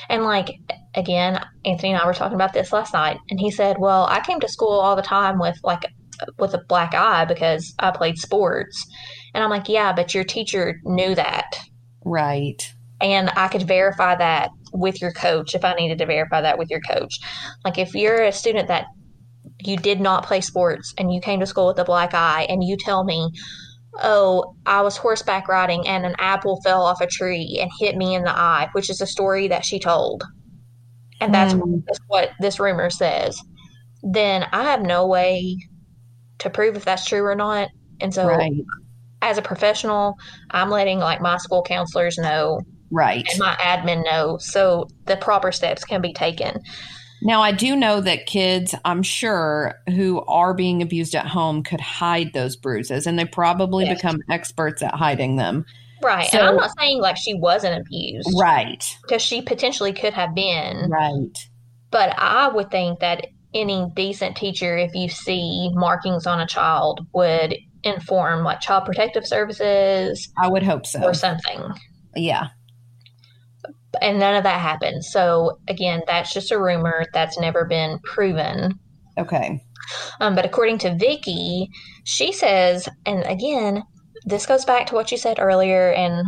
And like again, Anthony and I were talking about this last night, and he said, "Well, I came to school all the time with like with a black eye because I played sports." And I'm like, "Yeah, but your teacher knew that, Right. and I could verify that with your coach if I needed to verify that with your coach. Like if you're a student that you did not play sports and you came to school with a black eye and you tell me, "Oh, I was horseback riding and an apple fell off a tree and hit me in the eye," which is a story that she told. And that's Hmm. that's what this rumor says. Then I have no way to prove if that's true or not. And so right. as a professional, I'm letting like my school counselors know Right. and my admin know so the proper steps can be taken. Now, I do know that kids, I'm sure, who are being abused at home could hide those bruises and they probably Yes. become experts at hiding them. Right. So- and I'm not saying like she wasn't abused Right. because she potentially could have been. Right. But I would think that any decent teacher, if you see markings on a child, would inform like child protective services I would hope so. or something. Yeah. And none of that happened. So again, that's just a rumor that's never been proven. Okay. Um, but according to Vicky, she says, and again, this goes back to what you said earlier, and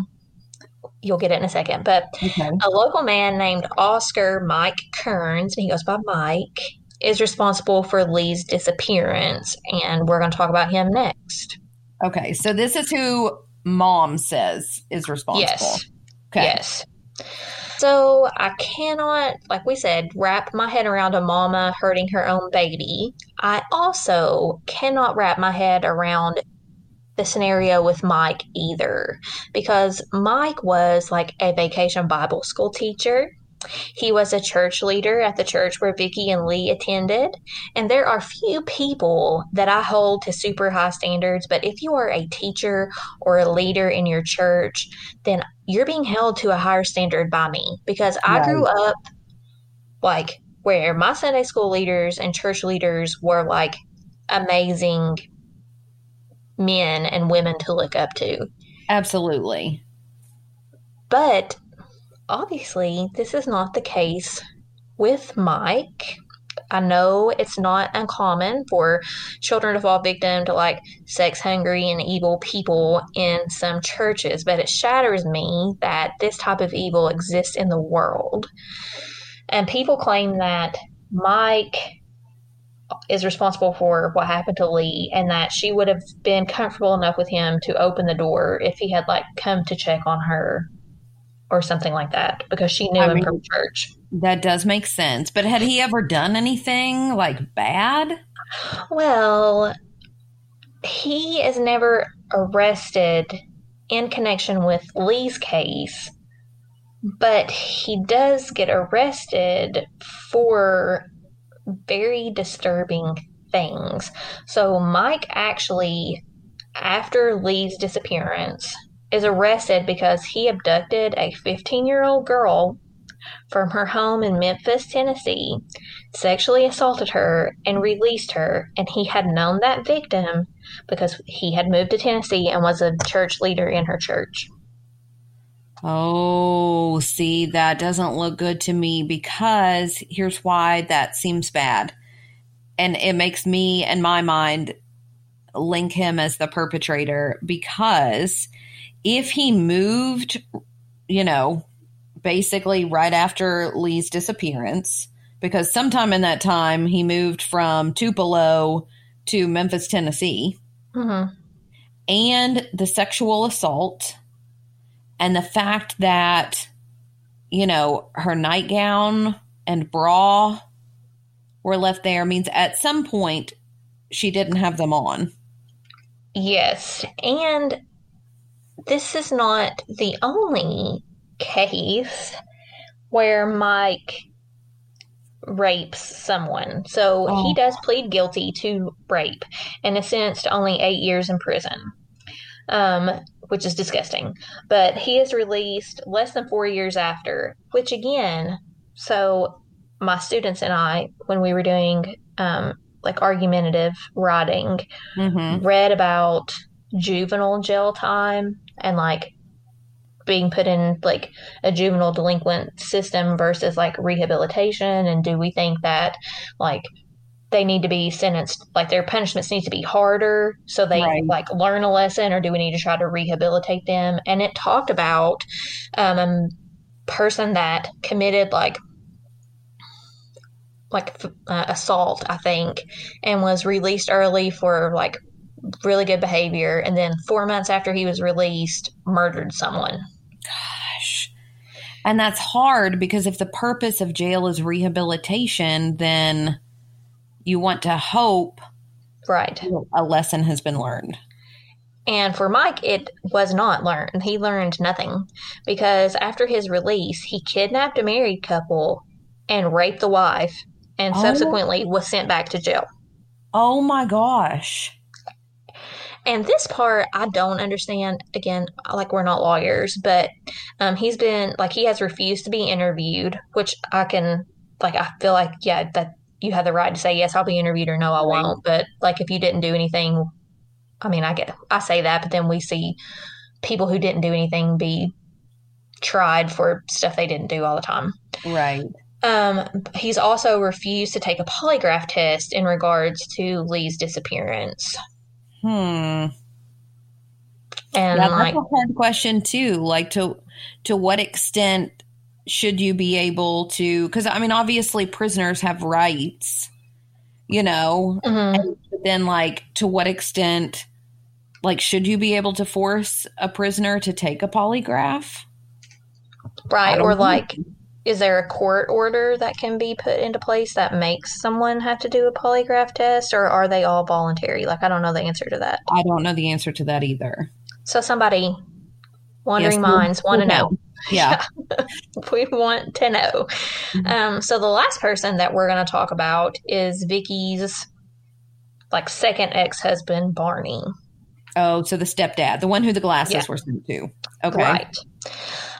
you'll get it in a second. But Okay. a local man named Oscar Mike Kearns, and he goes by Mike, is responsible for Leigh's disappearance, and we're going to talk about him next. Okay. So this is who mom says is responsible. Yes. Okay. Yes. So I cannot, like we said, wrap my head around a mama hurting her own baby. I also cannot wrap my head around the scenario with Mike either because Mike was like a vacation Bible school teacher. He was a church leader at the church where Vicky and Leigh attended. And there are few people that I hold to super high standards, but if you are a teacher or a leader in your church, then you're being held to a higher standard by me because I grew up like where my Sunday school leaders and church leaders were like amazing men and women to look up to. Absolutely. But obviously, this is not the case with Mike. I know it's not uncommon for children to fall victim to like sex hungry and evil people in some churches, but it shatters me that this type of evil exists in the world. And people claim that Mike is responsible for what happened to Leigh and that she would have been comfortable enough with him to open the door if he had like come to check on her or something like that because she knew I him mean, from church. That does make sense. But had he ever done anything like bad? Well, he is never arrested in connection with Leigh's case, but he does get arrested for very disturbing things. So, Mike actually, after Leigh's disappearance, is arrested because he abducted a 15 year old girl from her home in Memphis, Tennessee, sexually assaulted her, and released her. And he had known that victim because he had moved to Tennessee and was a church leader in her church. Oh, see, that doesn't look good to me because here's why that seems bad. And it makes me, in my mind, link him as the perpetrator because if he moved, you know, basically right after Leigh's disappearance, because sometime in that time he moved from Tupelo to Memphis, Tennessee, mm-hmm. and the sexual assault, and the fact that, you know, her nightgown and bra were left there means at some point she didn't have them on. Yes. And this is not the only case where Mike rapes someone. So oh. he does plead guilty to rape and is sentenced to only eight years in prison, um, which is disgusting. But he is released less than four years after, which again, so my students and I, when we were doing um, like argumentative writing, mm-hmm. read about juvenile jail time and like being put in like a juvenile delinquent system versus like rehabilitation and do we think that like they need to be sentenced like their punishments need to be harder so they right. like learn a lesson or do we need to try to rehabilitate them and it talked about um, a person that committed like like uh, assault i think and was released early for like really good behavior, and then four months after he was released, murdered someone. Gosh. And that's hard because if the purpose of jail is rehabilitation, then you want to hope right a lesson has been learned. And for Mike, it was not learned. He learned nothing because after his release, he kidnapped a married couple and raped the wife and oh. subsequently was sent back to jail. Oh my gosh. And this part I don't understand. Again, like we're not lawyers, but um, he's been like he has refused to be interviewed, which I can like I feel like yeah that you have the right to say yes I'll be interviewed or no I won't. But like if you didn't do anything, I mean I get I say that, but then we see people who didn't do anything be tried for stuff they didn't do all the time. Right. Um, he's also refused to take a polygraph test in regards to Leigh's disappearance. Hmm. And yeah, like, that's a hard question too. Like to to what extent should you be able to? Because I mean, obviously, prisoners have rights, you know. Mm-hmm. Then, like, to what extent, like, should you be able to force a prisoner to take a polygraph? Right, or know. like, is there a court order that can be put into place that makes someone have to do a polygraph test or are they all voluntary? Like i don't know the answer to that. I don't know the answer to that either. So somebody wandering yes, minds want to know. yeah. We want to know. Mm-hmm. um, so the last person that we're going to talk about is vicky's like second ex-husband barney. Oh so the stepdad the one who the glasses yeah. were sent to. Okay. Right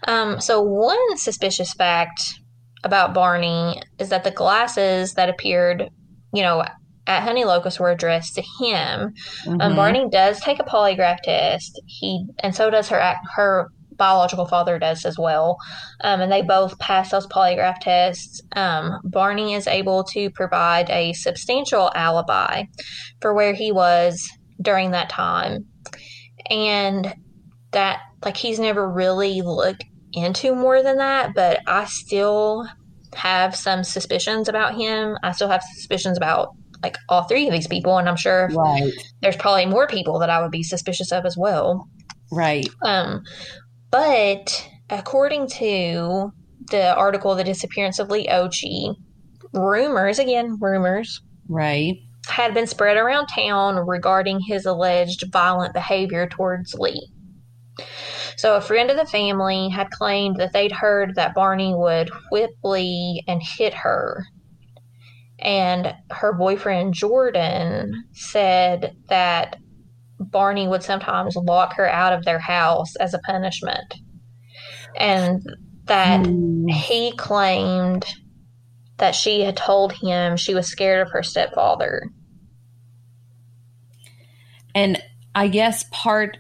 um, so, one suspicious fact about Barney is that the glasses that appeared, you know, at Honey Locust were addressed to him. Um, mm-hmm. Um, Barney does take a polygraph test. He and so does her her biological father does as well. Um, and they both pass those polygraph tests. Um, Barney is able to provide a substantial alibi for where he was during that time. And that, like, he's never really looked into more than that, but I still have some suspicions about him. I still have suspicions about like all three of these people, and I'm sure Right. there's probably more people that I would be suspicious of as well. Right. Um, but according to the article, The Disappearance of Leigh Occhi, rumors, again, rumors, Right. had been spread around town regarding his alleged violent behavior towards Leigh. So, a friend of the family had claimed that they'd heard that Barney would whip Leigh and hit her. And her boyfriend Jordan said that Barney would sometimes lock her out of their house as a punishment. And that Hmm. he claimed that she had told him she was scared of her stepfather. And I guess part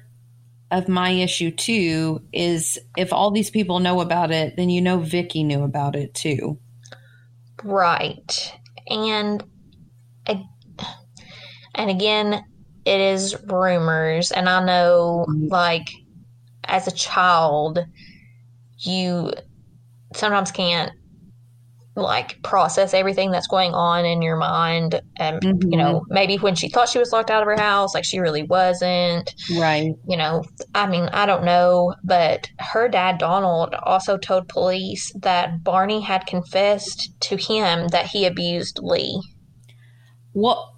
of my issue too is if all these people know about it, then you know Vicky knew about it too. Right. And and again, it is rumors and I know Mhm. like as a child you sometimes can't like process everything that's going on in your mind and Mhm. you know maybe when she thought she was locked out of her house like she really wasn't Right. you know, I mean, I don't know, but her dad, Donald, also told police that Barney had confessed to him that he abused Leigh. Well,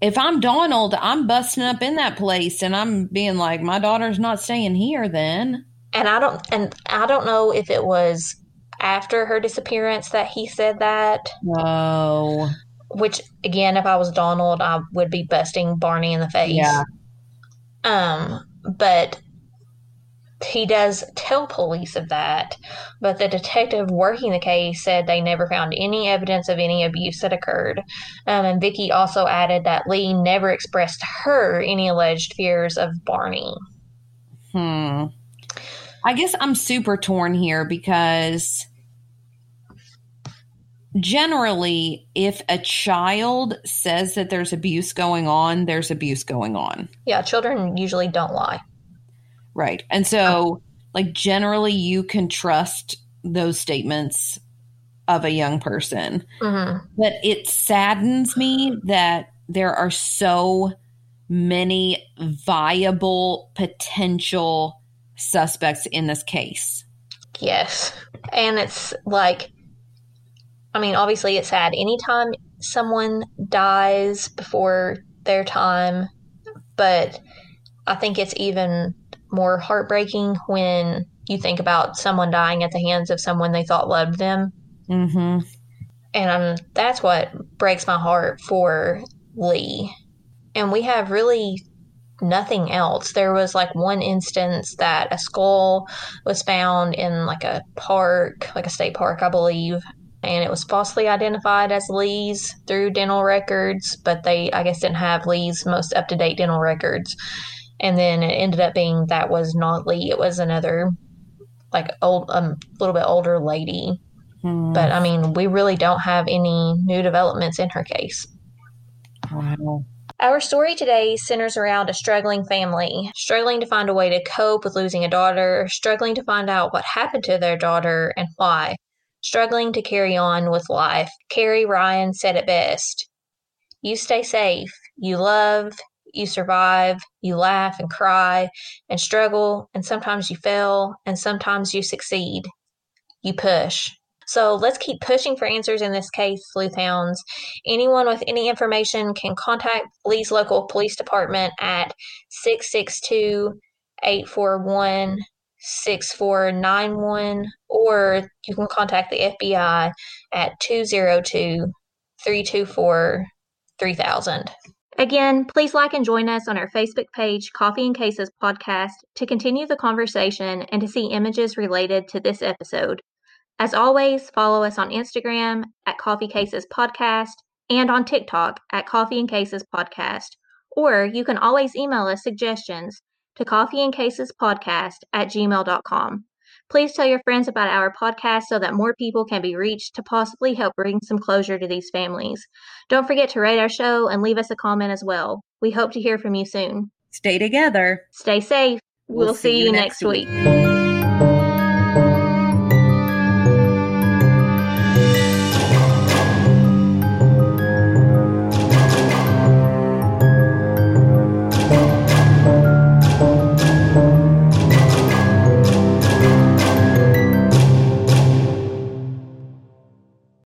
if I'm Donald, I'm busting up in that place and I'm being like, my daughter's not staying here then. And I don't, and I don't know if it was after her disappearance that he said that, Oh, which again, if I was Donald, I would be busting Barney in the face. Yeah. Um, but he does tell police of that, but the detective working the case said they never found any evidence of any abuse that occurred. Um, and Vicky also added that Leigh never expressed to her any alleged fears of Barney. Hmm. I guess I'm super torn here because generally, if a child says that there's abuse going on, there's abuse going on. Yeah, children usually don't lie. Right. And so, like, generally, you can trust those statements of a young person. hmm But it saddens me that there are so many viable potential suspects in this case. Yes. And it's like, I mean, obviously it's sad. Anytime someone dies before their time, but I think it's even more heartbreaking when you think about someone dying at the hands of someone they thought loved them. Mm-hmm. And um, that's what breaks my heart for Leigh. And we have really nothing else. There was like one instance that a skull was found in like a park, like a state park, I believe. And it was falsely identified as Leigh's through dental records, but they, I guess, didn't have Leigh's most up to date dental records. And then it ended up being that was not Leigh, it was another, like, old, a um, little bit older lady. Hmm. But I mean, we really don't have any new developments in her case. wow. Our story today centers around a struggling family, struggling to find a way to cope with losing a daughter, struggling to find out what happened to their daughter and why, struggling to carry on with life. Carrie Ryan said it best You stay safe, you love, you survive, you laugh and cry and struggle, and sometimes you fail, and sometimes you succeed. You push. So let's keep pushing for answers in this case, Sleuth Hounds. Anyone with any information can contact Leigh's local police department at 662 841 6491, or you can contact the FBI at 202 324 3000. Again, please like and join us on our Facebook page, Coffee and Cases Podcast, to continue the conversation and to see images related to this episode. As always, follow us on Instagram at Coffee Cases Podcast and on TikTok at Coffee and Cases Podcast. Or you can always email us suggestions to coffeeandcasespodcast at gmail.com. Please tell your friends about our podcast so that more people can be reached to possibly help bring some closure to these families. Don't forget to rate our show and leave us a comment as well. We hope to hear from you soon. Stay together. Stay safe. We'll, see, you next week.